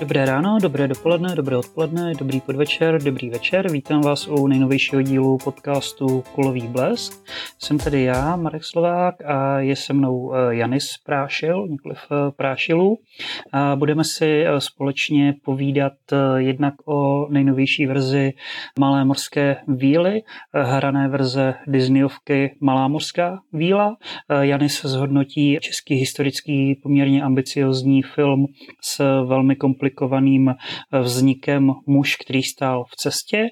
Dobré ráno, dobré dopoledne, dobré odpoledne, dobrý podvečer, dobrý večer. Vítám vás u nejnovějšího dílu podcastu Kulový blesk. Jsem tady já, Marek Slovák, a je se mnou eh, Janis Prášil, nikoliv eh, Prášilů. A budeme si eh, společně povídat jednak o nejnovější verzi Malé morské víly, hrané verze Disneyovky Malá morská víla. Janis zhodnotí český historický poměrně ambiciozní film s velmi komplikovaným komplikovaným eh, vznikem muž, který stál v cestě.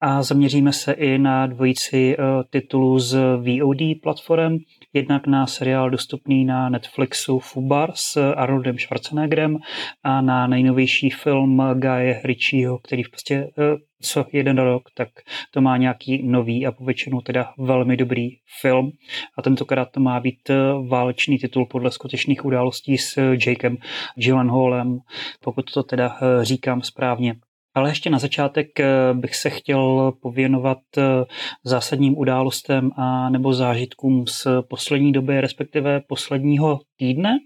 A zaměříme se i na dvojici eh, titulů z VOD platform, jednak na seriál dostupný na Netflixu Fubar s Arnoldem Schwarzeneggerem a na nejnovější film Guy Ritchieho, který v prostě eh, co jeden rok, tak to má nějaký nový a povětšinou teda velmi dobrý film. A tentokrát to má být eh, válečný titul podle skutečných událostí s Jakem Gyllenhaalem, pokud to teda eh, říkám správně. Ale ještě na začátek eh, bych se chtěl pověnovat zásadním událostem a nebo zážitkům z poslední doby, respektive posledního týdne.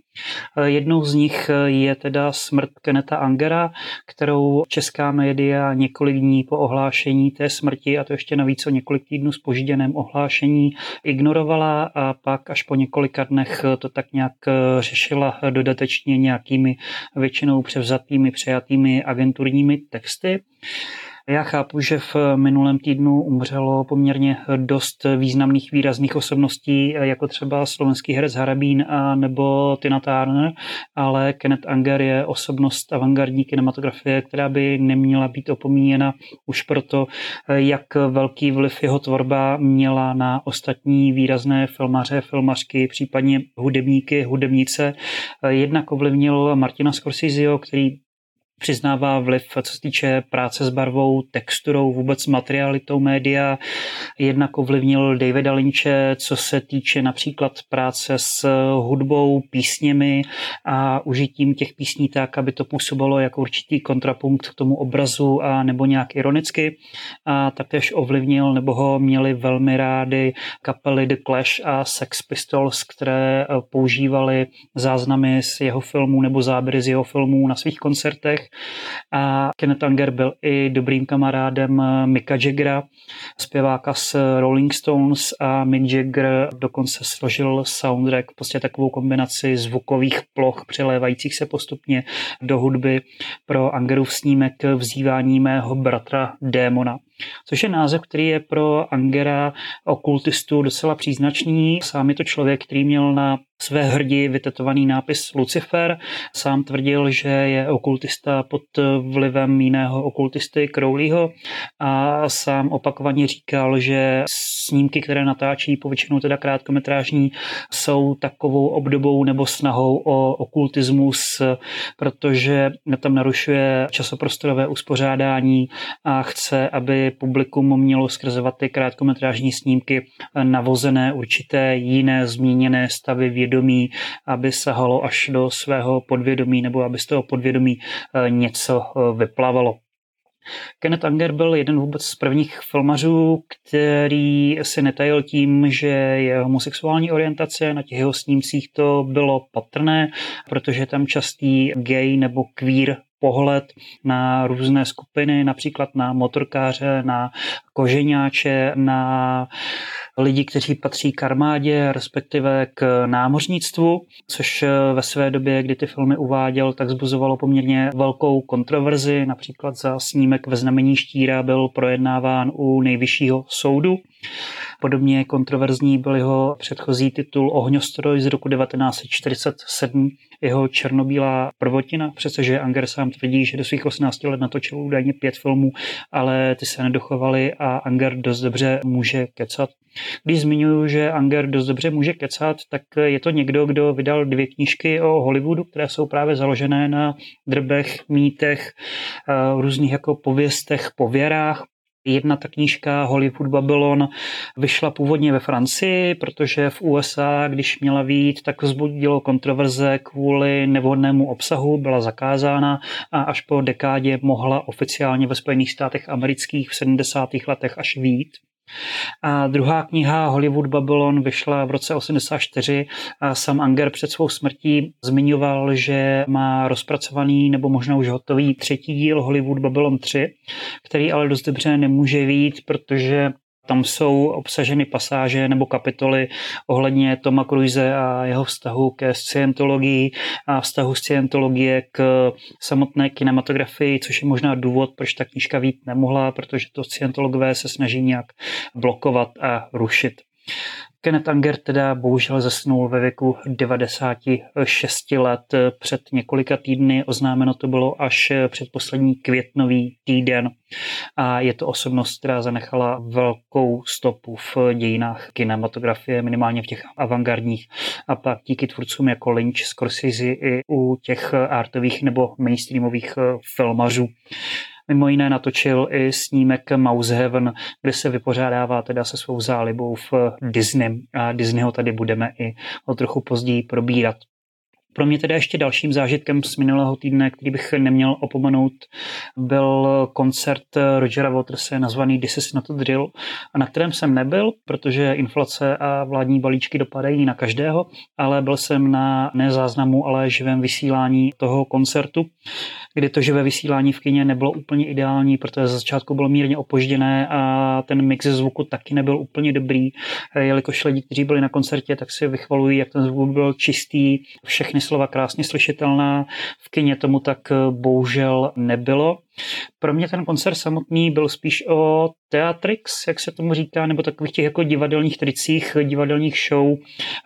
Eh, jednou z nich eh, je teda smrt Keneta Angera, kterou česká média několik dní po ohlášení té smrti, a to ještě navíc o několik týdnů spožděném ohlášení, ignorovala a pak až po několika dnech to tak nějak eh, řešila dodatečně nějakými většinou převzatými, přejatými agenturními texty. Já chápu, že v minulém týdnu umřelo poměrně dost významných výrazných osobností, jako třeba slovenský herec Harabín a nebo Tina Turner, ale Kenneth Anger je osobnost avantgardní kinematografie, která by neměla být opomíjena už proto, jak velký vliv jeho tvorba měla na ostatní výrazné filmaře, filmařky, případně hudebníky, hudebnice. Jednak ovlivnil Martina Scorseseho, který přiznává vliv, co se týče práce s barvou, texturou, vůbec materialitou média. Jednak ovlivnil Davida Lynche, co se týče například práce s hudbou, písněmi a užitím těch písní tak, aby to působilo jako určitý kontrapunkt k tomu obrazu a nebo nějak ironicky. A taktéž ovlivnil nebo ho měli velmi rády kapely The Clash a Sex Pistols, které používali záznamy z jeho filmů nebo záběry z jeho filmů na svých koncertech a Kenneth Anger byl i dobrým kamarádem Mika Jaggera, zpěváka z Rolling Stones a Mick Jagger dokonce složil soundtrack, prostě takovou kombinaci zvukových ploch přelévajících se postupně do hudby pro Angerův snímek Vzývání mého bratra Démona což je název, který je pro Angera okultistu docela příznačný. Sám je to člověk, který měl na své hrdi vytetovaný nápis Lucifer. Sám tvrdil, že je okultista pod vlivem jiného okultisty Crowleyho a sám opakovaně říkal, že snímky, které natáčí, povětšinou teda krátkometrážní, jsou takovou obdobou nebo snahou o okultismus, protože tam narušuje časoprostorové uspořádání a chce, aby publikum mělo skrzovat ty krátkometrážní snímky navozené určité jiné změněné stavy vědomí, aby sahalo až do svého podvědomí nebo aby z toho podvědomí eh, něco eh, vyplavalo. Kenneth Anger byl jeden vůbec z prvních filmařů, který si netajil tím, že je homosexuální orientace, na těch jeho snímcích to bylo patrné, protože tam častý gay nebo queer pohled na různé skupiny, například na motorkáře, na koženáče, na lidi, kteří patří k armádě, respektive k námořnictvu, což ve své době, kdy ty filmy uváděl, tak zbuzovalo poměrně velkou kontroverzi. Například za snímek ve znamení štíra byl projednáván u nejvyššího soudu. Podobně kontroverzní byl jeho předchozí titul Ohňostroj z roku 1947, jeho černobílá prvotina, přestože Anger sám tvrdí, že do svých 18 let natočil údajně pět filmů, ale ty se nedochovaly a Anger dost dobře může kecat. Když zmiňuji, že Anger dost dobře může kecat, tak je to někdo, kdo vydal dvě knížky o Hollywoodu, které jsou právě založené na drbech, mýtech, eh, různých jako pověstech, pověrách, Jedna ta knížka Hollywood Babylon vyšla původně ve Francii, protože v USA, když měla vít, tak vzbudilo kontroverze kvůli nevhodnému obsahu, byla zakázána a až po dekádě mohla oficiálně ve Spojených státech amerických v 70. letech až vít. A druhá kniha Hollywood Babylon vyšla v roce 84 a Sam Anger před svou smrtí zmiňoval, že má rozpracovaný nebo možná už hotový třetí díl Hollywood Babylon 3, který ale dost dobře nemůže vít, protože tam jsou obsaženy pasáže nebo kapitoly ohledně Toma Cruise a jeho vztahu ke scientologii a vztahu scientologie k samotné kinematografii, což je možná důvod, proč ta knížka vít nemohla, protože to scientologové se snaží nějak blokovat a rušit. Kenneth Anger teda bohužel zesnul ve věku 96 let před několika týdny. Oznámeno to bylo až před poslední květnový týden a je to osobnost, která zanechala velkou stopu v dějinách kinematografie, minimálně v těch avantgardních a pak díky tvůrcům jako Lynch, Scorsese i u těch artových nebo mainstreamových filmařů. Mimo jiné natočil i snímek Mouse Heaven, kde se vypořádává teda se svou zálibou v Disney. A Disneyho tady budeme i o trochu později probírat. Pro mě teda ještě dalším zážitkem z minulého týdne, který bych neměl opomenout, byl koncert Rogera Waterse nazvaný This is not a drill, na kterém jsem nebyl, protože inflace a vládní balíčky dopadají na každého, ale byl jsem na nezáznamu, ale živém vysílání toho koncertu, kdy to živé vysílání v kině nebylo úplně ideální, protože za začátku bylo mírně opožděné a ten mix zvuku taky nebyl úplně dobrý, jelikož lidi, kteří byli na koncertě, tak si vychvalují, jak ten zvuk byl čistý, všechny slova krásně slyšitelná. V kině tomu tak eh, bohužel nebylo. Pro mě ten koncert samotný byl spíš o Teatrix, jak se tomu říká, nebo takových těch jako divadelních tricích, divadelních show,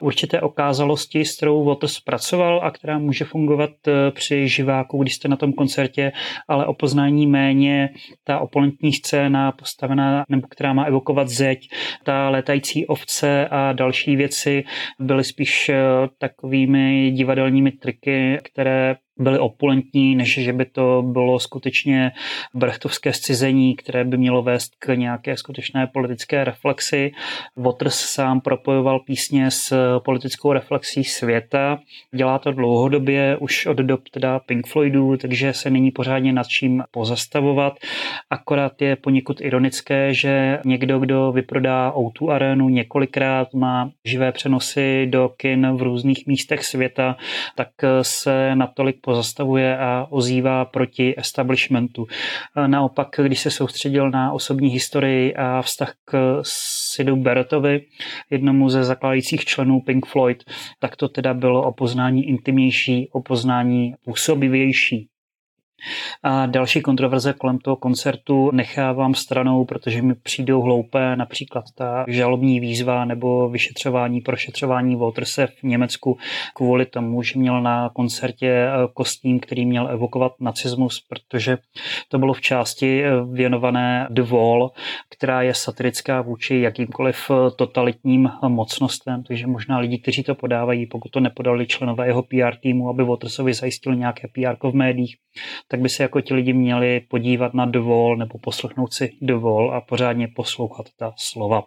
určité okázalosti, s kterou Waters pracoval a která může fungovat eh, při živáku, když jste na tom koncertě, ale o poznání méně. Ta opulentní scéna postavená, nebo která má evokovat zeď, ta letající ovce a další věci byly spíš eh, takovými divadelními triky, které byly opulentní, než že by to bylo skutečně brechtovské scizení, které by mělo vést k nějaké skutečné politické reflexi. Waters sám propojoval písně s politickou reflexí světa. Dělá to dlouhodobě, už od dob teda Pink Floydů, takže se není pořádně nad čím pozastavovat. Akorát je poněkud ironické, že někdo, kdo vyprodá o arénu několikrát, má živé přenosy do kin v různých místech světa, tak se natolik pozastavuje a ozývá proti establishmentu. Naopak, když se soustředil na osobní historii a vztah k Sidu Barrettovi, jednomu ze zakládajících členů Pink Floyd, tak to teda bylo o poznání intimnější, o poznání působivější. A další kontroverze kolem toho koncertu nechávám stranou, protože mi přijdou hloupé, například ta žalobní výzva nebo vyšetřování, prošetřování Waterse v Německu kvůli tomu, že měl na koncertě eh, kostým, který měl evokovat nacismus, protože to bylo v části eh, věnované Wall, která je satirická vůči jakýmkoliv eh, totalitním mocnostem, takže možná lidi, kteří to podávají, pokud to nepodali členové jeho PR týmu, aby Watersovi zajistili nějaké PR v médiích, tak by se jako ti lidi měli podívat na dovol nebo poslechnout si dovol a pořádně poslouchat ta slova.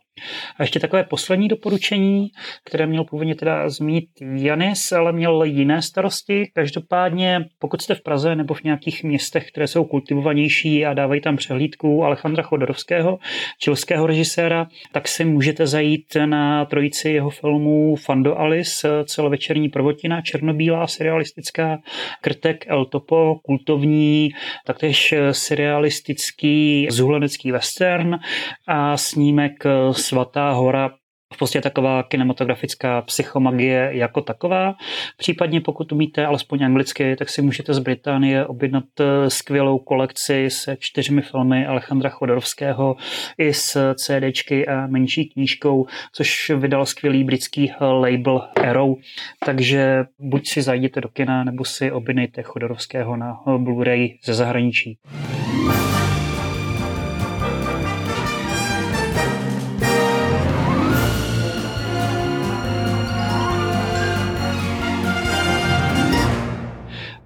A ještě takové poslední doporučení, které měl původně teda zmínit Janis, ale měl jiné starosti. Každopádně, pokud jste v Praze nebo v nějakých městech, které jsou kultivovanější a dávají tam přehlídku Alejandra Chodorovského, čilského režiséra, tak si můžete zajít na trojici jeho filmů Fando Alice, celovečerní prvotina, černobílá, serialistická, Krtek, El Topo, kultovní, taktéž serialistický zuhlenecký western a snímek Svatá hora v podstatě taková kinematografická psychomagie jako taková. Případně pokud umíte alespoň anglicky, tak si můžete z Británie objednat eh, skvělou kolekci se čtyřmi filmy Alejandra Chodorovského i s CDčky a menší knížkou, což vydal skvělý britský eh, label Arrow. Takže buď si zajděte do kina, nebo si objednejte Chodorovského na eh, Blu-ray ze zahraničí.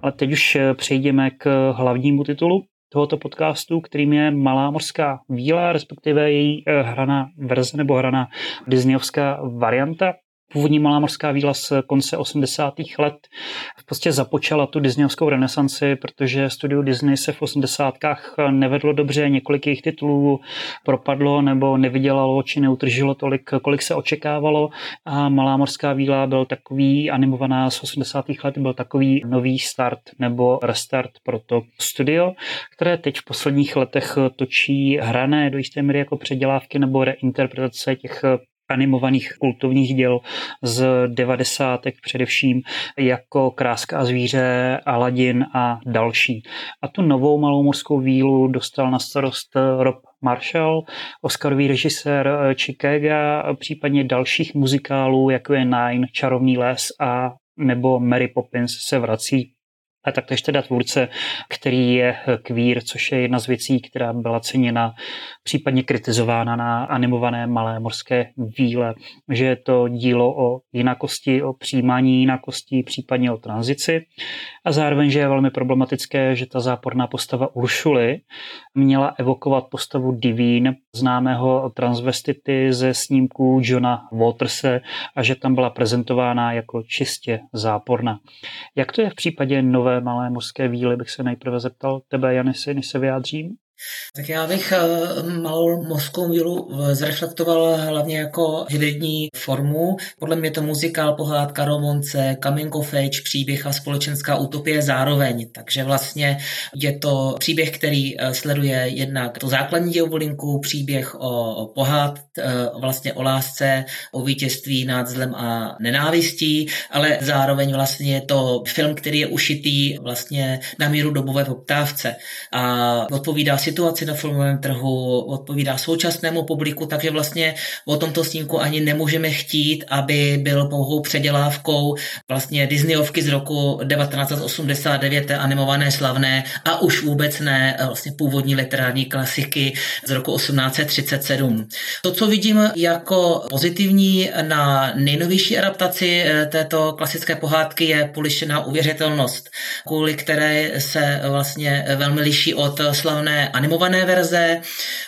Ale teď už eh, přejdeme k hlavnímu titulu tohoto podcastu, kterým je Malá mořská víla, respektive její eh, hraná verze nebo hraná disneyovská varianta. Původní malá morská víla z konce 80. let v podstatě započala tu disneyovskou renesanci, protože studio Disney se v 80. nevedlo dobře, několik jejich titulů propadlo nebo nevydělalo či neutržilo tolik, kolik se očekávalo a malá morská víla byl takový animovaná z 80. let, byl takový nový start nebo restart pro to studio, které teď v posledních letech točí hrané do jisté míry jako předělávky nebo reinterpretace těch animovaných kultovních děl z devadesátek především jako Kráska a zvíře, Aladin a další. A tu novou malou morskou vílu dostal na starost Rob Marshall, Oscarový režisér Chicago, případně dalších muzikálů, jako je Nine, Čarovný les a nebo Mary Poppins se vrací a taktéž teda tvůrce, který je kvír, což je jedna z věcí, která byla ceněna, případně kritizována na animované malé morské víle, že je to dílo o jinakosti, o přijímání jinakosti, případně o tranzici. A zároveň, že je velmi problematické, že ta záporná postava Uršuly měla evokovat postavu Divín, známého transvestity ze snímků Johna Waterse a že tam byla prezentována jako čistě záporná. Jak to je v případě nové nové malé mořské víly, bych se nejprve zeptal tebe, Janisy, než se vyjádřím. Tak já bych eh, malou mořskou vílu eh, zreflektoval hlavně jako hybridní formu. Podle mě to muzikál, pohádka, coming of age, příběh a společenská utopie zároveň. Takže vlastně je to příběh, který eh, sleduje jednak tu základní dělovou linku, příběh o pohád, vlastně o lásce, o vítězství nad zlem a nenávistí, ale zároveň vlastně je to film, který je ušitý vlastně na míru dobové poptávce a odpovídá si situaci na filmovém trhu, odpovídá současnému publiku, takže vlastně o tomto snímku ani nemůžeme chtít, aby byl pouhou předělávkou vlastně Disneyovky z roku 1989, té animované slavné a už vůbec ne eh, vlastně původní literární klasiky z roku 1837. To, co vidím jako pozitivní na nejnovější adaptaci eh, této klasické pohádky je polišená uvěřitelnost, kvůli které se vlastně velmi liší od slavné animované verze.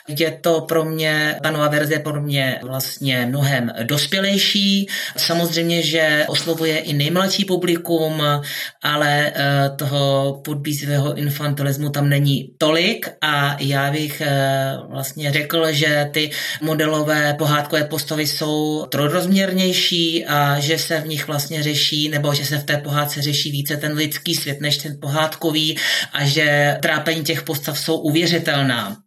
Je to pro mě, ta nová verze je pro mě vlastně mnohem dospělejší. Samozřejmě, že oslovuje i nejmladší publikum, ale eh, toho podbízivého infantilismu tam není tolik a já bych eh, vlastně řekl, že ty modelové pohádkové postavy jsou trojrozměrnější a že se v nich vlastně řeší, nebo že se v té pohádce řeší více ten lidský svět než ten pohádkový a že trápení těch postav jsou uvěřitelné Though now.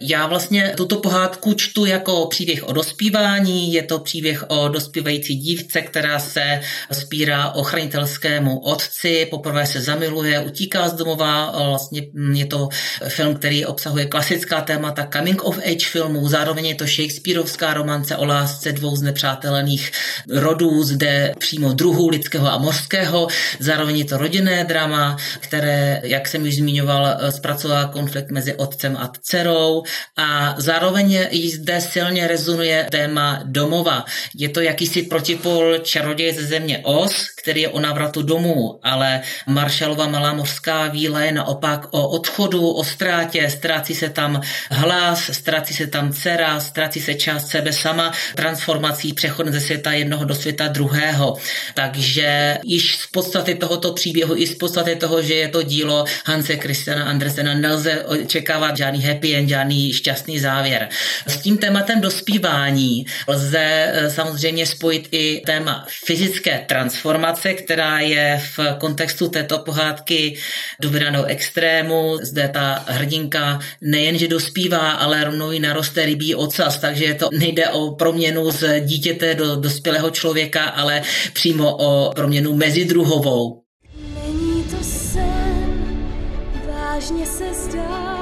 Já vlastně tuto pohádku čtu jako příběh o dospívání. Je to příběh o dospívající dívce, která se spírá o chranitelskému otci. Poprvé se zamiluje, utíká z domova. Vlastně je to film, který obsahuje klasická témata coming of age filmů. Zároveň je to Shakespeareovská romance o lásce dvou znepřátelených rodů, zde přímo druhů lidského a mořského. Zároveň je to rodinné drama, které, jak jsem už zmiňoval, zpracová konflikt mezi otcem a dcerou kulturou a zároveň zde silně rezonuje téma domova. Je to jakýsi protipol čaroděje ze země Os, který je o návratu domů, ale Marshallova malá mořská víla je naopak o odchodu, o ztrátě, ztrácí se tam hlas, ztrácí se tam dcera, ztrácí se část sebe sama, transformací, přechod ze světa jednoho do světa druhého. Takže již z podstaty tohoto příběhu, i z podstaty toho, že je to dílo Hanse Christiana Andersena, nelze očekávat žádný happy end, žádný šťastný závěr. S tím tématem dospívání lze eh, samozřejmě spojit i téma fyzické transformace, která je v kontextu této pohádky dovedanou extrému. Zde ta hrdinka nejenže dospívá, ale rovnou i naroste rybí ocas, takže to nejde o proměnu z dítěte do dospělého člověka, ale přímo o proměnu mezidruhovou. Není to sen, vážně se zdá,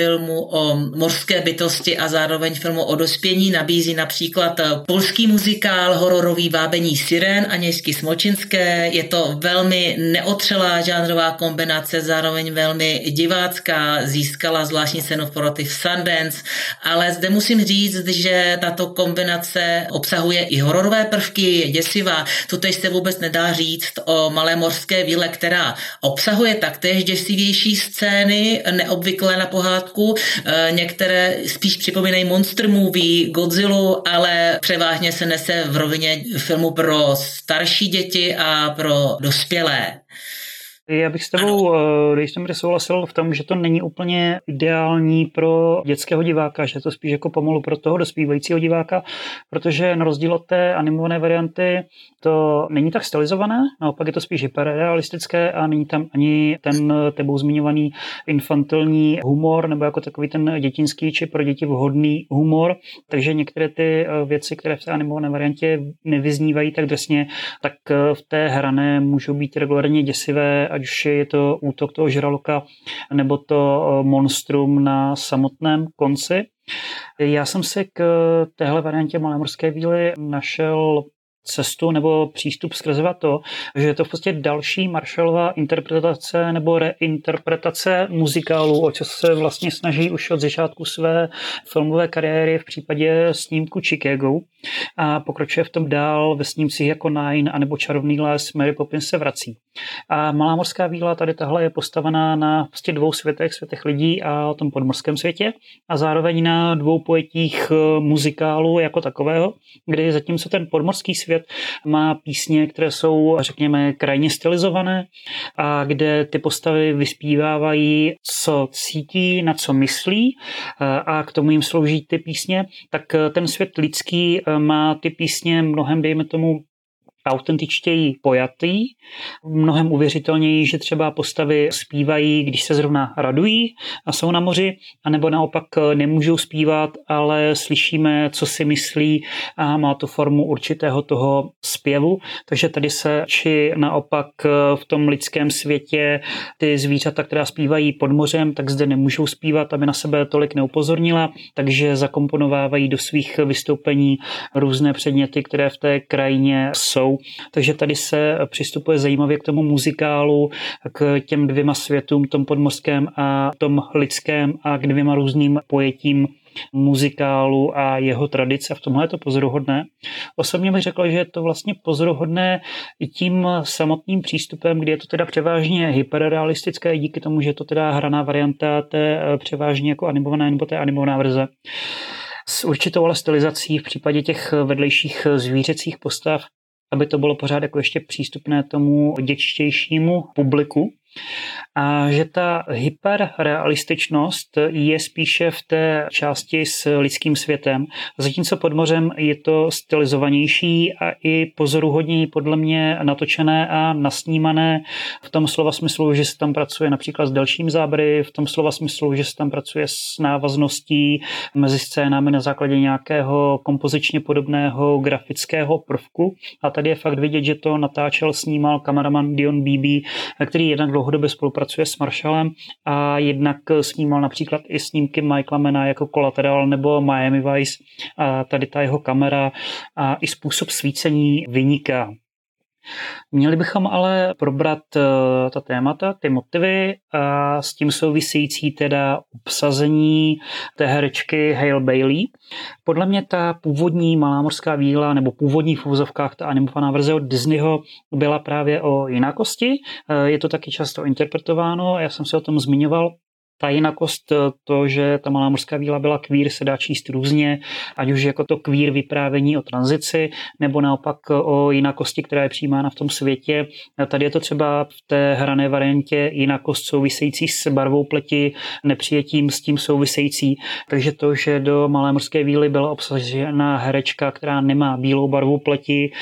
filmu o mořské bytosti a zároveň filmu o dospění. Nabízí například polský muzikál hororový Vábení siren Anějsky Smočinské. Je to velmi neotřelá žánrová kombinace, zároveň velmi divácká. Získala zvláštní cenu v poroty v Sundance, ale zde musím říct, že tato kombinace obsahuje i hororové prvky, je děsivá. Toto se vůbec nedá říct o Malé morské víle, která obsahuje taktéž děsivější scény, neobvyklé na pohádku. E, některé spíš připomínají Monster Movie, Godzilla, ale převážně se nese v rovině filmu pro starší děti a pro dospělé. Já bych s tebou, eh, když jsem souhlasil v tom, že to není úplně ideální pro dětského diváka, že to spíš jako pomalu pro toho dospívajícího diváka, protože na rozdíl od té animované varianty to není tak stylizované, naopak je to spíš hyperrealistické a není tam ani ten tebou zmiňovaný infantilní humor nebo jako takový ten dětinský či pro děti vhodný humor, takže některé ty eh, věci, které v té animované variantě nevyznívají tak drsně, tak eh, v té hrané můžou být regulárně děsivé a ať už je to útok toho žraloka nebo to eh, monstrum na samotném konci. Já jsem si k téhle variantě Malé morské víly našel cestu nebo přístup skrze to, že je to v podstatě další Marshallová interpretace nebo reinterpretace muzikálu, o co se vlastně snaží už od začátku své filmové kariéry v případě snímku Chicago a pokračuje v tom dál ve snímcích jako Nine anebo Čarovný les Mary Poppins se vrací. A Malá morská víla tady tahle je postavená na prostě dvou světech, světech lidí a o tom podmorském světě a zároveň na dvou pojetích eh, muzikálu jako takového, kdy zatímco ten podmorský svět má písně, které jsou, řekněme, krajně stylizované a kde ty postavy vyspívávají, co cítí, na co myslí eh, a k tomu jim slouží ty písně, tak eh, ten svět lidský má ty písně mnohem, dejme tomu, autentičtěji pojatý, mnohem uvěřitelněji, že třeba postavy zpívají, když se zrovna radují a jsou na moři, anebo naopak nemůžou zpívat, ale slyšíme, co si myslí a má to formu určitého toho zpěvu. Takže tady se, či naopak v tom lidském světě ty zvířata, která zpívají pod mořem, tak zde nemůžou zpívat, aby na sebe tolik neupozornila, takže zakomponovávají do svých vystoupení různé předměty, které v té krajině jsou jsou. Takže tady se přistupuje zajímavě k tomu muzikálu, k těm dvěma světům, tom podmořském a tom lidském a k dvěma různým pojetím muzikálu a jeho tradice. V tomhle je to pozoruhodné. Osobně bych řekl, že je to vlastně pozoruhodné i tím samotným přístupem, kdy je to teda převážně hyperrealistické, díky tomu, že je to teda hraná varianta té eh, převážně jako animované nebo té animovaná verze s určitou ale stylizací v případě těch vedlejších zvířecích postav aby to bylo pořád jako ještě přístupné tomu dětštějšímu publiku a že ta hyperrealističnost je spíše v té části s lidským světem, zatímco pod mořem je to stylizovanější a i pozoruhodněji podle mě natočené a nasnímané v tom slova smyslu, že se tam pracuje například s delším záběry, v tom slova smyslu, že se tam pracuje s návazností mezi scénami na základě nějakého kompozičně podobného grafického prvku. A tady je fakt vidět, že to natáčel, snímal kameraman Dion Bibi, který jednak dlouhodobě spolupracuje s Marshallem a jednak snímal například i snímky Michaela Mana jako Collateral nebo Miami Vice a tady ta jeho kamera a i způsob svícení vyniká. Měli bychom ale probrat uh, ta témata, ty motivy a s tím související teda obsazení té herečky Hale Bailey. Podle mě ta původní Malá morská víla nebo původní v úvozovkách ta animovaná verze od Disneyho byla právě o jinakosti. Uh, je to taky často interpretováno, já jsem se o tom zmiňoval ta jinakost, eh, to, že ta malá morská víla byla kvír, se dá číst různě, ať už jako to kvír vyprávění o tranzici, nebo naopak eh, o jinakosti, která je přijímána v tom světě. Tady je to třeba v té hrané variantě jinakost související s barvou pleti, nepřijetím s tím související. Takže to, že do malé morské víly byla obsažena herečka, která nemá bílou barvu pleti,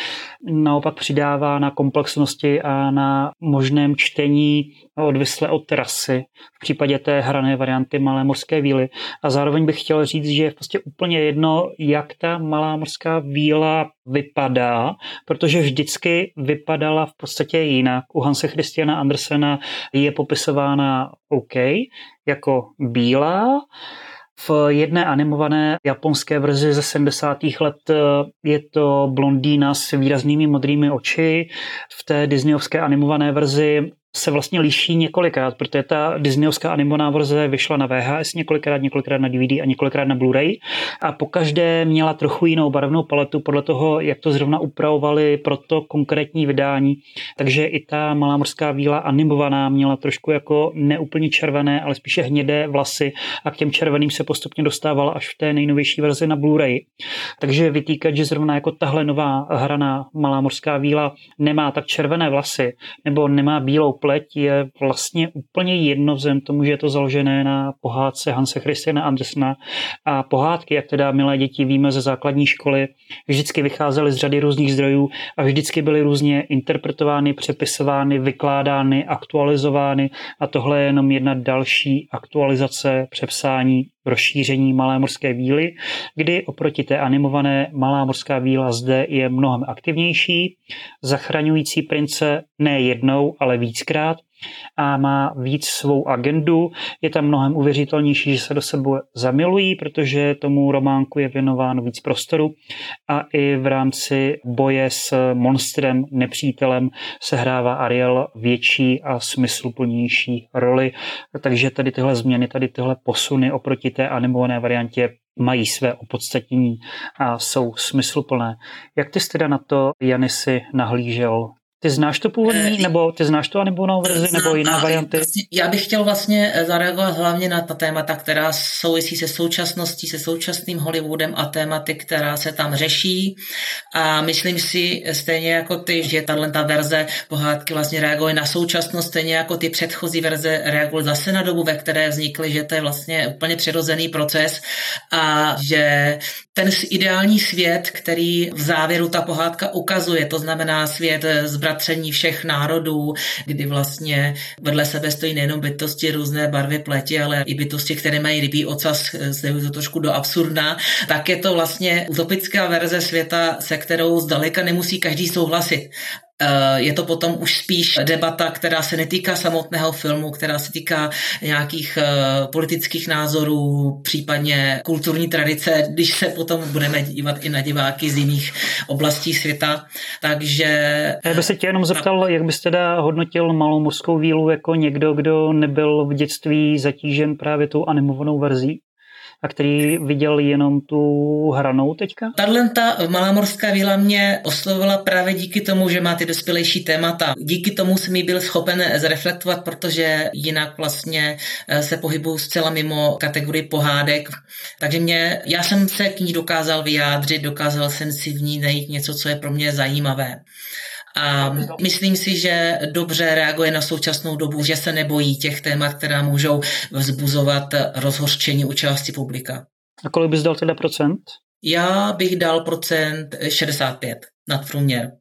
naopak přidává na komplexnosti a na možném čtení odvisle od terasy v případě té hrané varianty Malé morské víly. A zároveň bych chtěl říct, že je prostě úplně jedno, jak ta Malá morská víla vypadá, protože vždycky vypadala v podstatě jinak. U Hanse Christiana Andersena je popisována OK, jako bílá, v jedné animované japonské verzi ze 70. let eh, je to blondýna s výraznými modrými oči. V té disneyovské animované verzi se vlastně liší několikrát, protože ta Disneyovská animovaná verze vyšla na VHS několikrát, několikrát na DVD a několikrát na Blu-ray a po každé měla trochu jinou barevnou paletu podle toho, jak to zrovna upravovali pro to konkrétní vydání. Takže i ta malá morská víla animovaná měla trošku jako neúplně červené, ale spíše hnědé vlasy a k těm červeným se postupně dostávala až v té nejnovější verzi na Blu-ray. Takže vytýkat, že zrovna jako tahle nová hraná malá morská víla nemá tak červené vlasy nebo nemá bílou pleť je vlastně úplně jedno vzem tomu, že je to založené na pohádce Hanse Christiana Andersena. A pohádky, jak teda milé děti víme ze základní školy, vždycky vycházely z řady různých zdrojů a vždycky byly různě interpretovány, přepisovány, vykládány, aktualizovány. A tohle je jenom jedna další aktualizace, přepsání rozšíření Malé morské víly, kdy oproti té animované Malá morská víla zde je mnohem aktivnější, zachraňující prince ne jednou, ale víckrát a má víc svou agendu. Je tam mnohem uvěřitelnější, že se do sebe zamilují, protože tomu románku je věnováno víc prostoru a i v rámci boje s monstrem, nepřítelem se hrává Ariel větší a smysluplnější roli. Takže tady tyhle změny, tady tyhle posuny oproti té animované variantě mají své opodstatnění a jsou smysluplné. Jak ty jsi teda na to, Janisy, nahlížel ty znáš to původní, eh, nebo ty znáš to animovanou verzi, nebo jiná varianty? Vlastně, já bych chtěl vlastně eh, zareagovat hlavně na ta témata, která souvisí se současností, se současným Hollywoodem a tématy, která se tam řeší. A myslím si stejně jako ty, že tahle ta verze pohádky vlastně reaguje na současnost, stejně jako ty předchozí verze reagují zase na dobu, ve které vznikly, že to je vlastně úplně přirozený proces a že ten ideální svět, který v závěru ta pohádka ukazuje, to znamená svět zbratření všech národů, kdy vlastně vedle sebe stojí nejenom bytosti různé barvy pleti, ale i bytosti, které mají rybí ocas, zde to trošku do absurdna, tak je to vlastně utopická verze světa, se kterou zdaleka nemusí každý souhlasit. Eh, je to potom už spíš debata, která se netýká samotného filmu, která se týká nějakých eh, politických názorů, případně kulturní tradice, když se potom budeme dívat i na diváky z jiných oblastí světa. Takže... Já bych se tě jenom zeptal, jak byste teda hodnotil malou mořskou vílu jako někdo, kdo nebyl v dětství zatížen právě tou animovanou verzí? A který viděl jenom tu hranou teďka? Tahle ta Malá morská víla mě oslovila právě díky tomu, že má ty dospělejší témata. Díky tomu jsem ji byl schopen zreflektovat, protože jinak vlastně eh, se pohybuju zcela mimo kategorii pohádek. Takže mě, já jsem se k ní dokázal vyjádřit, dokázal jsem si v ní najít něco, co je pro mě zajímavé. A myslím si, že dobře reaguje na současnou dobu, že se nebojí těch témat, která můžou vzbuzovat rozhořčení u části publika. A kolik bys dal teda procent? Já bych dal procent 65 nad průměr.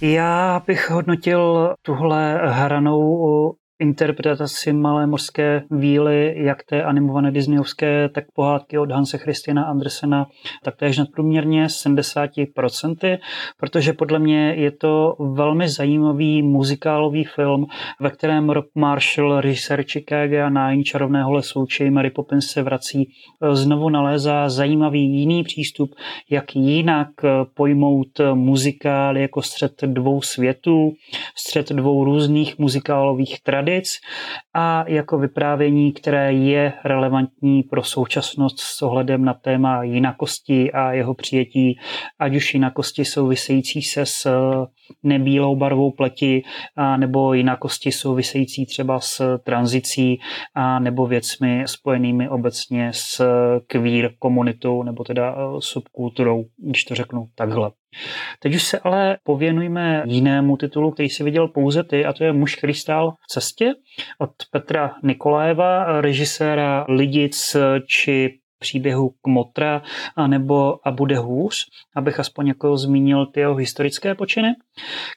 Já bych hodnotil tuhle hranou interpretaci malé mořské víly, jak té animované disneyovské, tak pohádky od Hanse Christiana Andersena, tak též nadprůměrně 70%, protože podle mě je to velmi zajímavý muzikálový film, ve kterém Rob Marshall, režisér Chicago a Nine čarovného lesu, či Mary Poppins se vrací, znovu nalézá zajímavý jiný přístup, jak jinak pojmout muzikál jako střed dvou světů, střed dvou různých muzikálových tradic, tradic a jako vyprávění, které je relevantní pro současnost s ohledem na téma jinakosti a jeho přijetí, ať už jinakosti související se s nebílou barvou pleti, a nebo jinakosti související třeba s tranzicí a nebo věcmi spojenými obecně s queer komunitou nebo teda eh, subkulturou, když to řeknu takhle. Teď už se ale pověnujeme jinému titulu, který si viděl pouze ty, a to je Muž, který stál v cestě od Petra Nikolajeva, režiséra Lidic či příběhu Kmotra nebo A bude hůř, abych aspoň jako zmínil ty jeho historické počiny.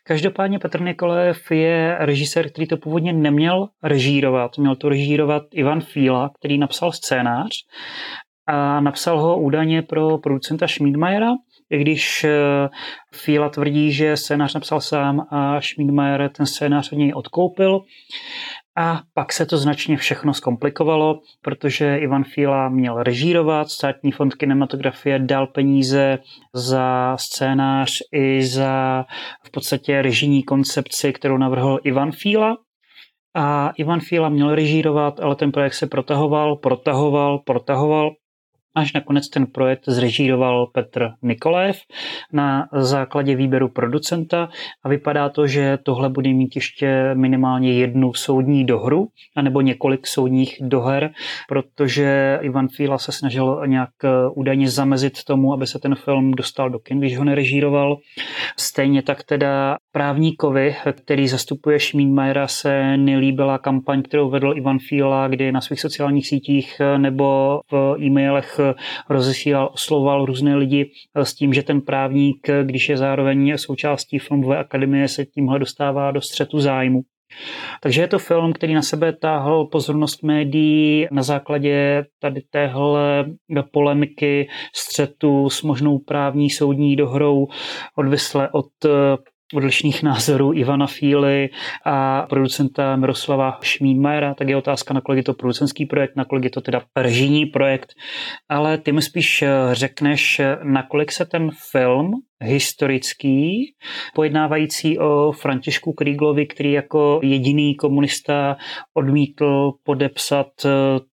Každopádně Petr Nikolajev je režisér, který to původně neměl režírovat. Měl to režírovat Ivan Fíla, který napsal scénář a napsal ho údajně pro producenta Schmidmajera, i když eh, Fíla tvrdí, že scénář napsal sám a Schmidmajer ten scénář od něj odkoupil. A pak se to značně všechno zkomplikovalo, protože Ivan Fíla měl režírovat, státní fond kinematografie dal peníze za scénář i za v podstatě režijní koncepci, kterou navrhl Ivan Fíla. A Ivan Fíla měl režírovat, ale ten projekt se protahoval, protahoval, protahoval až nakonec ten projekt zrežíroval Petr Nikolajev na základě výběru producenta a vypadá to, že tohle bude mít ještě minimálně jednu soudní dohru, anebo několik soudních doher, protože Ivan Fíla se snažil nějak eh, údajně zamezit tomu, aby se ten film dostal do kin, když ho nerežíroval. Stejně tak teda právníkovi, který zastupuje Schmidmayera, se nelíbila kampaň, kterou vedl Ivan Fíla, kdy na svých sociálních sítích eh, nebo v e-mailech rozesílal, oslovoval různé lidi s tím, že ten právník, když je zároveň součástí filmové akademie, se tímhle dostává do střetu zájmu. Takže je to film, který na sebe táhl pozornost médií na základě tady téhle polemiky, střetu s možnou právní soudní dohrou odvisle od odlišných názorů Ivana Fíly a producenta Miroslava Šmídmajera, tak je otázka, nakolik je to producentský projekt, nakolik je to teda režijní projekt, ale ty mi spíš řekneš, nakolik se ten film historický, pojednávající o Františku Kríglovi, který jako jediný komunista odmítl podepsat eh,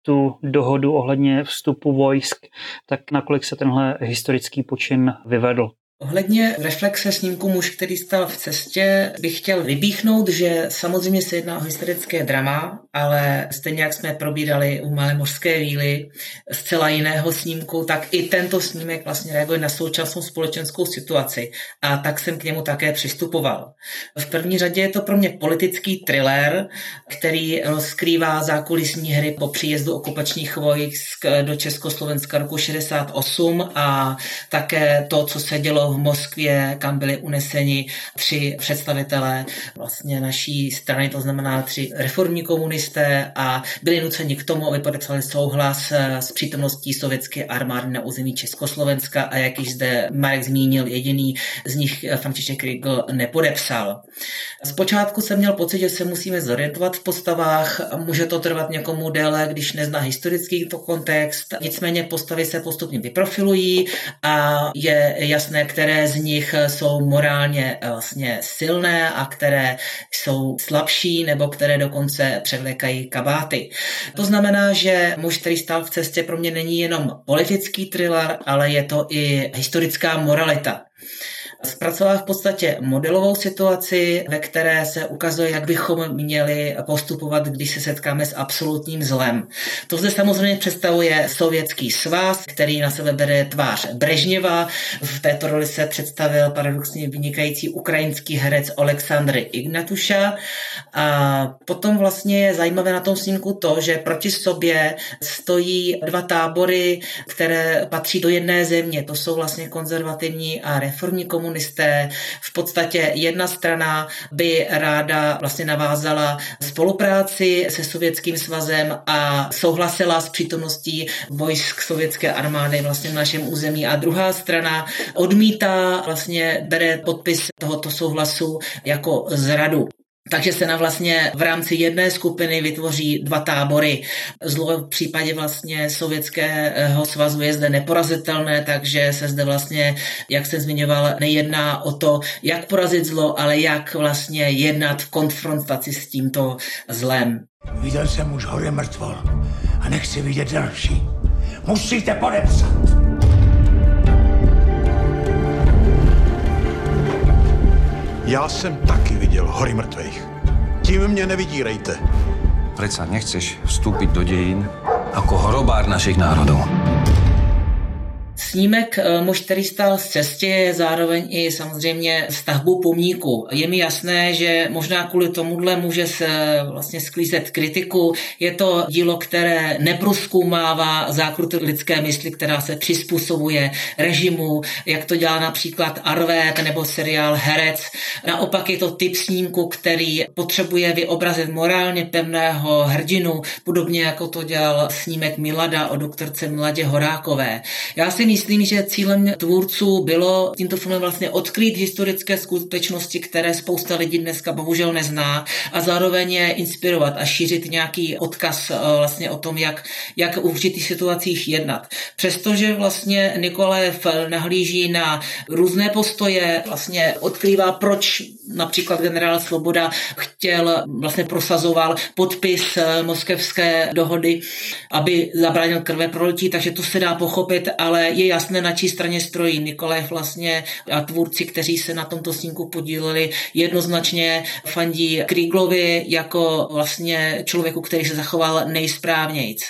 tu dohodu ohledně vstupu vojsk, tak nakolik se tenhle historický počin vyvedl. Ohledně reflexe snímku muž, který stál v cestě, bych chtěl vybíchnout, že samozřejmě se jedná o historické drama, ale stejně jak jsme probírali u Malé mořské víly zcela jiného snímku, tak i tento snímek vlastně reaguje na současnou společenskou situaci a tak jsem k němu také přistupoval. V první řadě je to pro mě politický thriller, který rozkrývá zákulisní hry po příjezdu okupačních vojsk do Československa roku 68 a také to, co se dělo v Moskvě, kam byli uneseni tři představitelé vlastně naší strany, to znamená tři reformní komunisté a byli nuceni k tomu, aby podepsali souhlas s přítomností sovětské armády na území Československa a jak již zde Marek zmínil, jediný z nich František Riegel nepodepsal. Zpočátku jsem měl pocit, že se musíme zorientovat v postavách, může to trvat někomu déle, když nezná historický to kontext, nicméně postavy se postupně vyprofilují a je jasné, které které z nich jsou morálně eh, vlastně silné a které jsou slabší nebo které dokonce převlékají kabáty. To znamená, že muž, který stál v cestě, pro mě není jenom politický thriller, ale je to i historická moralita. Zpracoval v podstatě modelovou situaci, ve které se ukazuje, jak bychom měli postupovat, když se setkáme s absolutním zlem. To zde samozřejmě představuje Sovětský svaz, který na sebe bere tvář Brežněva. V této roli se představil paradoxně vynikající ukrajinský herec Oleksandr Ignatuša. A potom vlastně je zajímavé na tom snímku to, že proti sobě stojí dva tábory, které patří do jedné země. To jsou vlastně konzervativní a reformní komunisté komunisté. V podstatě jedna strana by ráda vlastně navázala spolupráci se Sovětským svazem a souhlasila s přítomností vojsk sovětské armády vlastně v našem území a druhá strana odmítá, vlastně bere podpis tohoto souhlasu jako zradu. Takže se na vlastně v rámci jedné skupiny vytvoří dva tábory. Zlo v případě vlastně Sovětského svazu je zde neporazitelné, takže se zde vlastně, jak jsem zmiňoval, nejedná o to, jak porazit zlo, ale jak vlastně jednat v konfrontaci s tímto zlem. Viděl jsem už hory mrtvol a nechci vidět další. Musíte podepsat. Já jsem taky viděl hory mrtvých. Tím mě nevydírejte. Preca nechceš vstúpiť do dejín ako horobár našich národov. Snímek eh, Muž, který stál z cestě, je zároveň i samozřejmě stavbu pomníku. Je mi jasné, že možná kvůli tomuhle může se vlastně sklízet kritiku. Je to dílo, které neproskoumává zákruty lidské mysli, která se přizpůsobuje režimu, jak to dělá například Arvet nebo seriál Herec. Naopak je to typ snímku, který potřebuje vyobrazit morálně pevného hrdinu, podobně jako to dělal snímek Milada o doktorce Miladě Horákové. Já si myslím, že cílem tvůrců bylo tímto filmem vlastně odkrýt historické skutečnosti, které spousta lidí dneska bohužel nezná a zároveň je inspirovat a šířit nějaký odkaz eh, vlastně o tom, jak, jak v určitých situacích jednat. Přestože vlastně Nikolajev nahlíží na různé postoje, vlastně odkrývá, proč například generál Svoboda chtěl, vlastně prosazoval podpis eh, moskevské dohody, aby zabránil krve prolití, takže to se dá pochopit, ale je jasné, na čí straně strojí Nikolaj vlastně a tvůrci, kteří se na tomto snímku podíleli, jednoznačně fandí Krieglovi jako vlastně člověku, který se zachoval nejsprávnějc.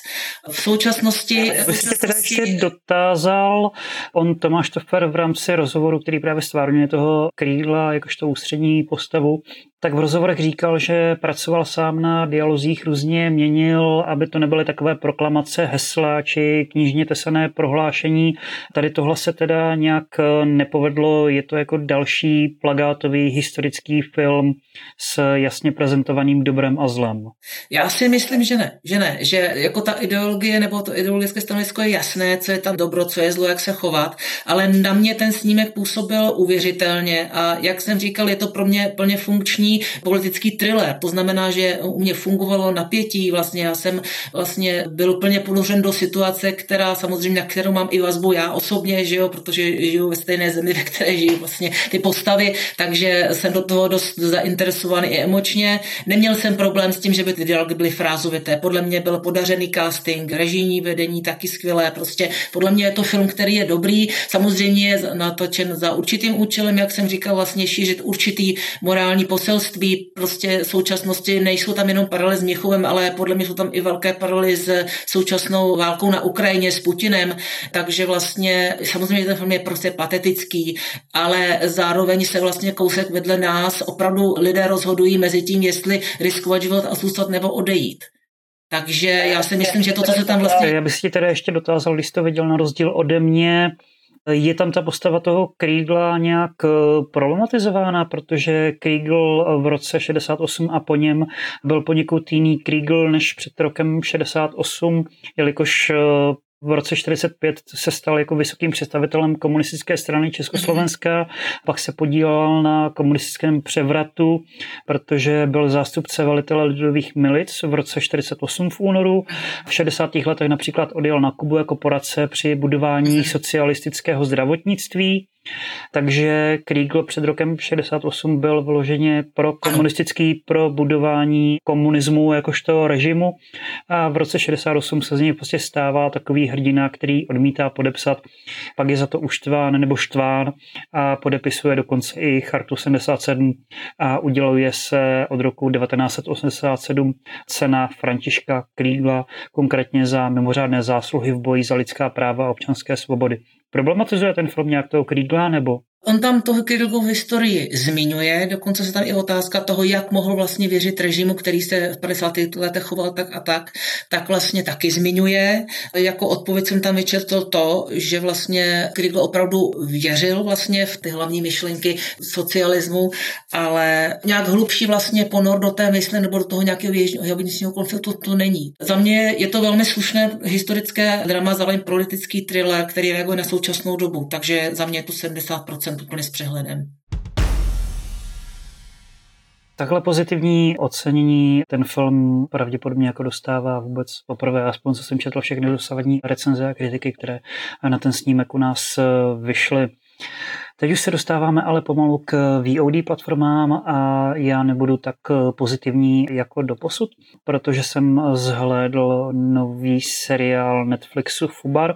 V současnosti... Já bych se teda ještě dotázal, on Tomáš Tofer v rámci rozhovoru, který právě stvárňuje toho Kriegla jakožto ústřední postavu, tak v rozhovorech říkal, že pracoval sám na dialozích, různě měnil, aby to nebyly takové proklamace, hesla či knižně tesané prohlášení. Tady tohle se teda nějak nepovedlo, je to jako další plagátový historický film s jasně prezentovaným dobrem a zlem. Já si myslím, že ne, že ne, že jako ta ideologie nebo to ideologické stanovisko je jasné, co je tam dobro, co je zlo, jak se chovat, ale na mě ten snímek působil uvěřitelně a jak jsem říkal, je to pro mě plně funkční politický thriller. To znamená, že u mě fungovalo napětí, vlastně já jsem vlastně byl úplně ponořen do situace, která samozřejmě, na kterou mám i vazbu já osobně, že jo, protože žiju ve stejné zemi, ve které žijí vlastně ty postavy, takže jsem do toho dost zainteresovaný i emočně. Neměl jsem problém s tím, že by ty dialogy byly frázovité. Podle mě byl podařený casting, režijní vedení taky skvělé. Prostě podle mě je to film, který je dobrý. Samozřejmě je natočen za určitým účelem, jak jsem říkal, vlastně šířit určitý morální posel manželství prostě současnosti nejsou tam jenom paralely s Měchovem, ale podle mě jsou tam i velké paralely s současnou válkou na Ukrajině s Putinem, takže vlastně samozřejmě ten film je prostě patetický, ale zároveň se vlastně kousek vedle nás opravdu lidé rozhodují mezi tím, jestli riskovat život a zůstat nebo odejít. Takže já si myslím, že to, co se tam vlastně... Já bych si teda ještě dotázal, když to viděl na rozdíl ode mě, je tam ta postava toho Kriegla nějak eh, problematizována, protože Kriegl v roce 68 a po něm byl poněkud jiný Kriegl než před rokem 68, jelikož eh, v roce 45 se stal jako vysokým představitelem komunistické strany Československa, pak se podílel na komunistickém převratu, protože byl zástupce velitele lidových milic v roce 48 v únoru. V 60. letech například odjel na Kubu jako poradce při budování socialistického zdravotnictví. Takže Kriegel před rokem 68 byl vloženě pro komunistický, pro budování komunismu jakožto režimu a v roce 68 se z něj prostě stává takový hrdina, který odmítá podepsat, pak je za to uštván nebo štván a podepisuje dokonce i Chartu 77 a uděluje se od roku 1987 cena Františka Kriegla, konkrétně za mimořádné zásluhy v boji za lidská práva a občanské svobody. Problematizuje ten film nějak toho Kriegla nebo On tam toho Kirillovu historii zmiňuje, dokonce se tam i otázka toho, jak mohl vlastně věřit režimu, který se v 50. letech choval tak a tak, tak vlastně taky zmiňuje. Jako odpověď jsem tam vyčetl to, že vlastně Kirill opravdu věřil vlastně v ty hlavní myšlenky socialismu, ale nějak hlubší vlastně ponor do té mysli nebo do toho nějakého vnitřního konfliktu to není. Za mě je to velmi slušné historické drama, zároveň politický thriller, který reaguje na současnou dobu, takže za mě je to 70% jsem úplně s přehledem. Takhle pozitivní ocenění ten film pravděpodobně jako dostává vůbec poprvé, aspoň co jsem četl všechny dosavadní recenze a kritiky, které na ten snímek u nás eh, vyšly. Teď už se dostáváme ale pomalu k VOD platformám a já nebudu tak eh, pozitivní jako doposud, protože jsem zhlédl nový seriál Netflixu Fubar,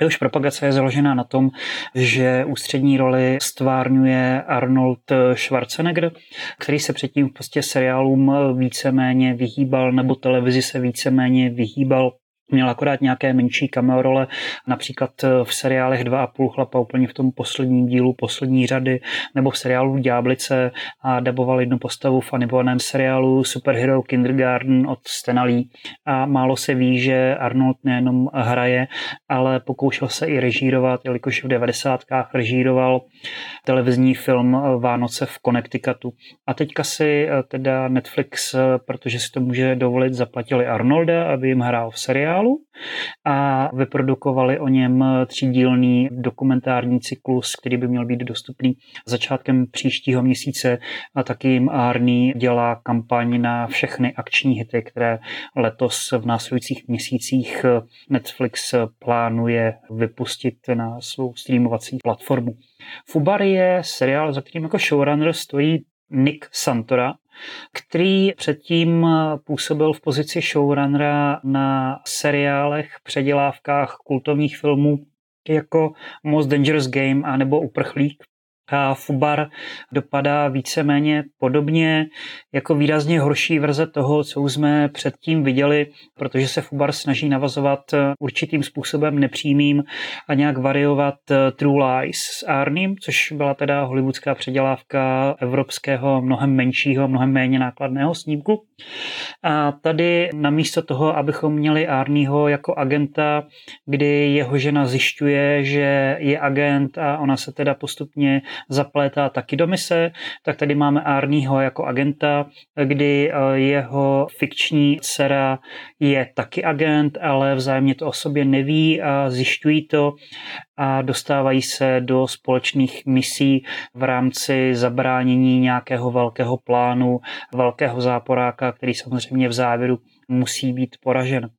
Jehož propagace je založena na tom, že ústřední roli stvárňuje Arnold Schwarzenegger, který se předtím prostě seriálům víceméně vyhýbal, nebo televizi se víceméně vyhýbal Měl akorát nějaké menší cameo role, například v seriálech Dva a půl chlapa úplně v tom posledním dílu, poslední řady, nebo v seriálu Ďáblice a daboval jednu postavu v animovaném seriálu Superhero Kindergarten od Stenalí. A málo se ví, že Arnold nejenom hraje, ale pokoušel se i režírovat, jelikož v 90. režíroval televizní film Vánoce v Connecticutu. A teďka si teda Netflix, protože si to může dovolit, zaplatili Arnolda, aby jim hrál v seriálu seriálu a vyprodukovali o něm třídílný dokumentární cyklus, který by měl být dostupný začátkem příštího měsíce a taky jim Arný dělá kampaň na všechny akční hity, které letos v následujících měsících Netflix plánuje vypustit na svou streamovací platformu. Fubar je seriál, za kterým jako showrunner stojí Nick Santora, který předtím působil v pozici showrunnera na seriálech, předělávkách kultovních filmů jako Most Dangerous Game a nebo Uprchlík a Fubar dopadá víceméně podobně jako výrazně horší verze toho, co jsme předtím viděli, protože se Fubar snaží navazovat určitým způsobem nepřímým a nějak variovat True Lies s Arnim, což byla teda hollywoodská předělávka evropského, mnohem menšího, mnohem méně nákladného snímku. A tady namísto toho, abychom měli Arnieho jako agenta, kdy jeho žena zjišťuje, že je agent a ona se teda postupně zaplétá taky do mise, tak tady máme Arnieho jako agenta, kdy eh, jeho fikční dcera je taky agent, ale vzájemně to o sobě neví a zjišťují to a dostávají se do společných misí v rámci zabránění nějakého velkého plánu, velkého záporáka, který samozřejmě v závěru musí být poražen.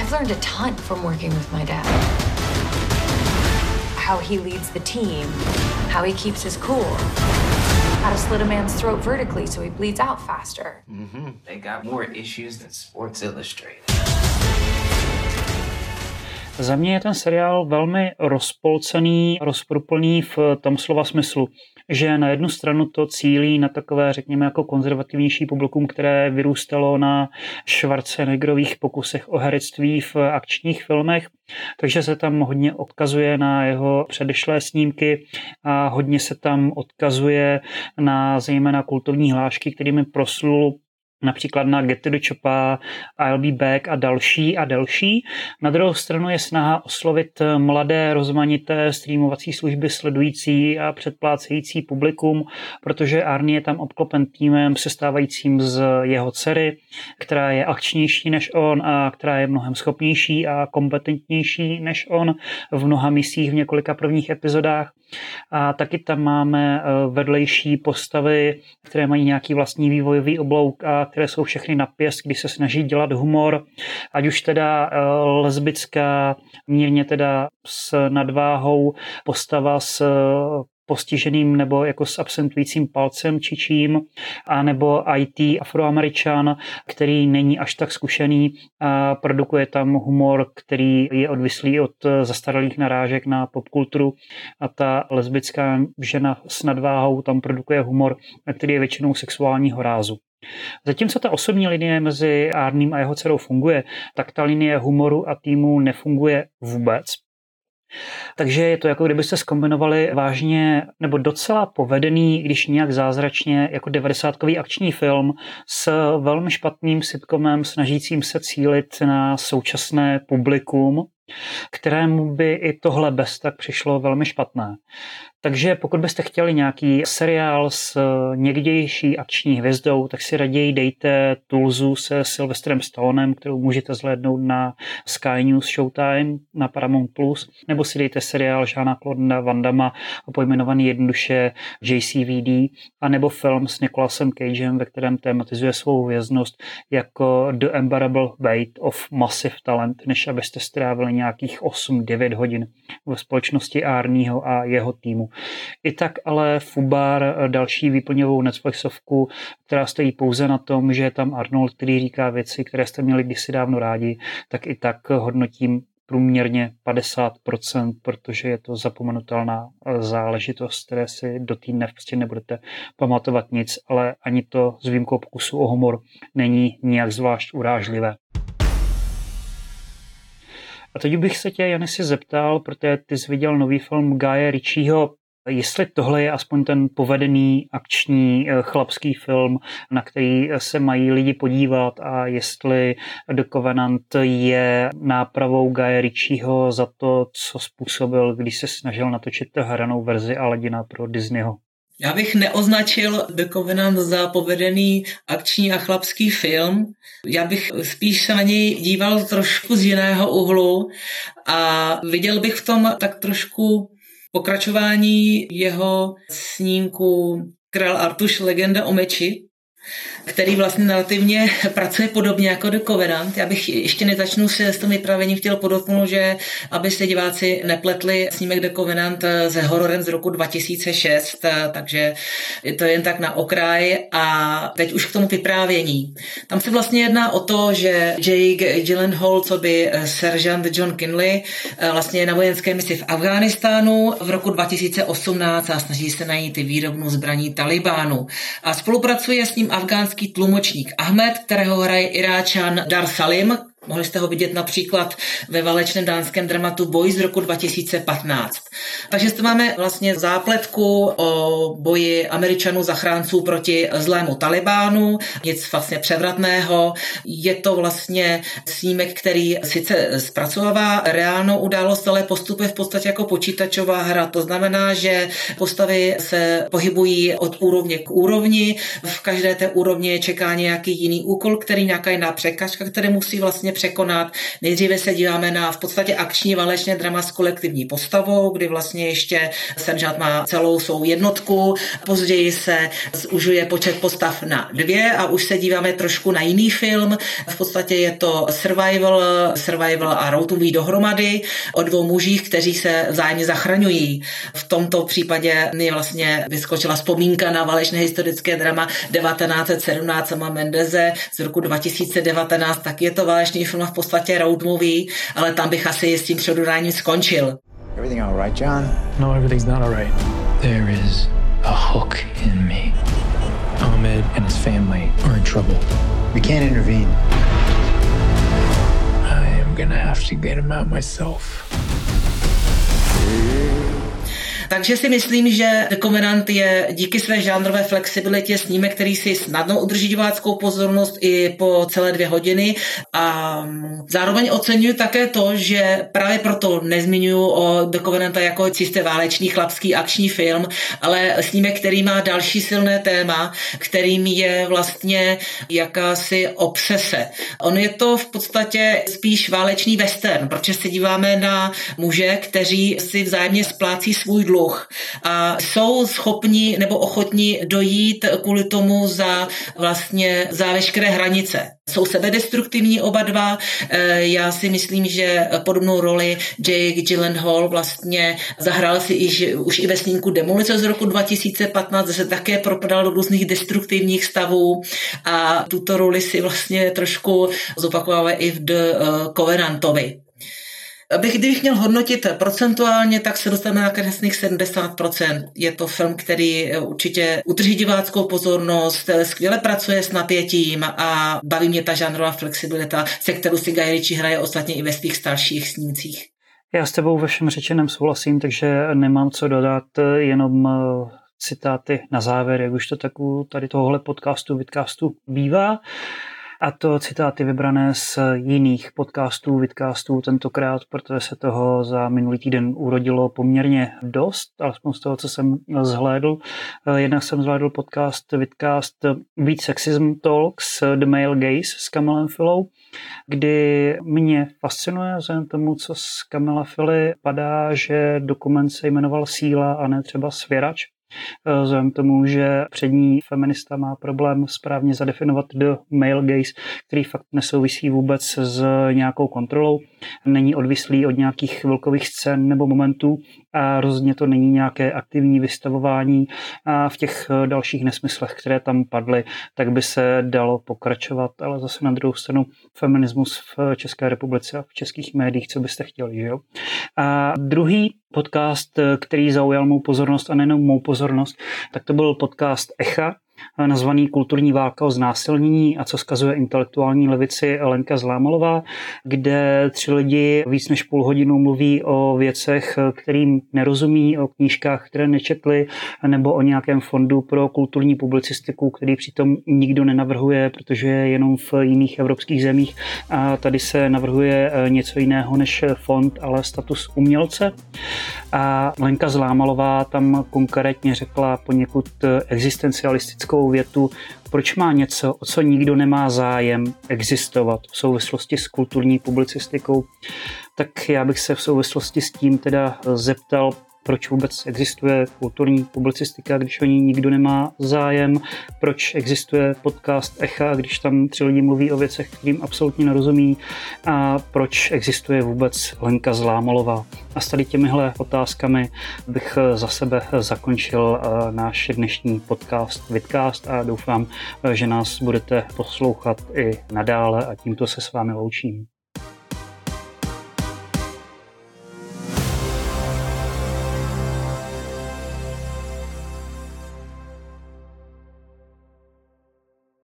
I've learned a ton from working with my dad. How he leads the team, how he keeps his cool, how to slit a man's throat vertically so he bleeds out faster. Mm-hmm. They got more issues than Sports Illustrated. Za mě je ten seriál velmi rozpolcený, rozproplný v tom slova smyslu, že na jednu stranu to cílí na takové, řekněme, jako konzervativnější publikum, které vyrůstalo na Schwarzeneggerových pokusech o herectví v akčních filmech, takže se tam hodně odkazuje na jeho předešlé snímky a hodně se tam odkazuje na zejména kultovní hlášky, kterými proslul například na Get to the Chopa, I'll be back a další a další. Na druhou stranu je snaha oslovit mladé, rozmanité streamovací služby sledující a předplácející publikum, protože Arnie je tam obklopen týmem sestávajícím z jeho dcery, která je akčnější než on a která je mnohem schopnější a kompetentnější než on v mnoha misích v několika prvních epizodách. A taky tam máme eh, vedlejší postavy, které mají nějaký vlastní vývojový oblouk a které jsou všechny na pěst, kdy se snaží dělat humor, ať už teda eh, lesbická, mírně teda s nadváhou postava s postiženým nebo jako s absentujícím palcem či čím, a nebo IT afroameričan, který není až tak zkušený a produkuje tam humor, který je odvislý od zastaralých narážek na popkulturu a ta lesbická žena s nadváhou tam produkuje humor, který je většinou sexuálního rázu. Zatímco ta osobní linie mezi Arným a jeho dcerou funguje, tak ta linie humoru a týmu nefunguje vůbec. Takže je to jako kdybyste skombinovali vážně nebo docela povedený, když nějak zázračně, jako 90 akční film s velmi špatným sitcomem snažícím se cílit na současné publikum, kterému by i tohle bez tak přišlo velmi špatné. Takže pokud byste chtěli nějaký seriál s eh, někdější akční hvězdou, tak si raději dejte Tulzu se Sylvestrem Stallonem, kterou můžete zhlédnout na Sky News Showtime na Paramount+, Plus, nebo si dejte seriál Žána Claudena Vandama pojmenovaný jednoduše JCVD, anebo film s Nicolasem Cagem, ve kterém tematizuje svou věznost jako The Unbearable Weight of Massive Talent, než abyste strávili nějakých 8-9 hodin ve společnosti Arního a jeho týmu. I tak ale Fubar, eh, další výplňovou Netflixovku, která stojí pouze na tom, že je tam Arnold, který říká věci, které jste měli kdysi dávno rádi, tak i tak hodnotím průměrně 50%, protože je to zapomenutelná eh, záležitost, které si do týdne prostě nebudete pamatovat nic, ale ani to s výjimkou pokusu o humor není nijak zvlášť urážlivé. A teď bych se tě, Janis, zeptal, protože ty jsi viděl nový film Gaje Ritchieho Jestli tohle je aspoň ten povedený akční eh, chlapský film, na který se mají lidi podívat a jestli The Covenant je nápravou Guy Ritchieho za to, co způsobil, když se snažil natočit hranou verzi Aladina pro Disneyho. Já bych neoznačil The Covenant za povedený akční a chlapský film. Já bych spíš se na něj díval trošku z jiného úhlu a viděl bych v tom tak trošku pokračování jeho snímku Král Artuš, legenda o meči, který vlastně relativně pracuje podobně jako The Covenant. Já bych ještě nezačnu se s tom vypravením chtěl podotknout, že aby se diváci nepletli snímek The Covenant se hororem z roku 2006, takže je to jen tak na okraj a teď už k tomu vyprávění. Tam se vlastně jedná o to, že Jake Gyllenhaal, co by seržant John Kinley, vlastně je na vojenské misi v Afghánistánu v roku 2018 a snaží se najít výrobnu zbraní Talibánu. A spolupracuje s ním afgánský tlumočník Ahmed, kterého hraje Iráčan Dar Salim, Mohli jste ho vidět například ve válečném dánském dramatu Boj z roku 2015. Takže zde máme vlastně zápletku o boji američanů zachránců proti zlému Talibánu, nic vlastně převratného. Je to vlastně snímek, který sice zpracovává reálnou událost, ale postupuje v podstatě jako počítačová hra. To znamená, že postavy se pohybují od úrovně k úrovni. V každé té úrovni čeká nějaký jiný úkol, který nějaká jiná překažka, které musí vlastně překonat. Nejdříve se díváme na v podstatě akční válečné drama s kolektivní postavou, kdy vlastně ještě seržant má celou svou jednotku. Později se zužuje počet postav na dvě a už se díváme trošku na jiný film. V podstatě je to survival, survival a movie dohromady o dvou mužích, kteří se vzájemně zachraňují. V tomto případě mi vlastně vyskočila vzpomínka na válečné historické drama 1917 sama Mendeze z roku 2019, tak je to válečný film v podstatě road movie, ale tam bych asi s tím předudáním skončil. Everything all right, John? No, everything's not all right. There is a hook in me. Ahmed and his family are in trouble. We can't intervene. I am gonna have to get him out myself. Takže si myslím, že The Covenant je díky své žánrové flexibilitě snímek, který si snadno udrží diváckou pozornost i po celé dvě hodiny a zároveň oceňuji také to, že právě proto nezmiňuji o The Covenant jako čistě válečný chlapský akční film, ale snímek, který má další silné téma, kterým je vlastně jakási obsese. On je to v podstatě spíš válečný western, protože se díváme na muže, kteří si vzájemně splácí svůj dluh dluh a jsou schopni nebo ochotní dojít kvůli tomu za vlastně za veškeré hranice. Jsou sebedestruktivní oba dva. E, já si myslím, že podobnou roli Jake Gyllenhaal vlastně zahrál si i, už i ve snímku Demolice z roku 2015, kde se také propadal do různých destruktivních stavů a tuto roli si vlastně trošku zopakoval i v The Covenantovi. Abych, kdybych měl hodnotit procentuálně, tak se dostaneme na kresných 70%. Je to film, který eh, určitě udrží diváckou pozornost, eh, skvěle pracuje s napětím a baví mě ta žánrová flexibilita, se kterou si Guy Ritchie hraje ostatně i ve svých starších snímcích. Já s tebou ve všem řečeném souhlasím, takže nemám co dodat, jenom eh, citáty na závěr, jak už to tak u tady tohohle podcastu, vidcastu bývá. A to citáty vybrané z jiných podcastů, vidcastů tentokrát, protože se toho za minulý týden urodilo poměrně dost, alespoň z toho, co jsem zhlédl. Jednak jsem zhlédl podcast, vidcast Beat Sexism Talks, The Male Gaze s Kamelem Filou, kdy mě fascinuje vzhledem tomu, co z Kamela Fily padá, že dokument se jmenoval Síla a ne třeba Svěrač, Eh, vzhledem tomu, že přední feminista má problém správně zadefinovat do male gaze, který fakt nesouvisí vůbec s nějakou kontrolou, není odvislý od nějakých velkových scén nebo momentů a rozhodně to není nějaké aktivní vystavování a v těch dalších nesmyslech, které tam padly, tak by se dalo pokračovat, ale zase na druhou stranu feminismus v České republice a v českých médiích, co byste chtěli, že jo? A druhý podcast, který zaujal mou pozornost a nejenom mou pozornost, tak to byl podcast Echa, nazvaný Kulturní válka o znásilnění a co skazuje intelektuální levici Lenka Zlámalová, kde tři lidi víc než půl hodinu mluví o věcech, kterým nerozumí, o knížkách, které nečetli, nebo o nějakém fondu pro kulturní publicistiku, který přitom nikdo nenavrhuje, protože je jenom v jiných evropských zemích. A tady se navrhuje něco jiného než fond, ale status umělce. A Lenka Zlámalová tam konkrétně řekla poněkud existencialistickou větu, proč má něco, o co nikdo nemá zájem existovat v souvislosti s kulturní publicistikou, tak já bych se v souvislosti s tím teda zeptal, proč vůbec existuje kulturní publicistika, když o ní nikdo nemá zájem, proč existuje podcast Echa, když tam tři lidi mluví o věcech, kterým absolutně nerozumí a proč existuje vůbec Lenka Zlámalová. A s tady těmihle otázkami bych za sebe zakončil náš dnešní podcast Vidcast a doufám, že nás budete poslouchat i nadále a tímto se s vámi loučím.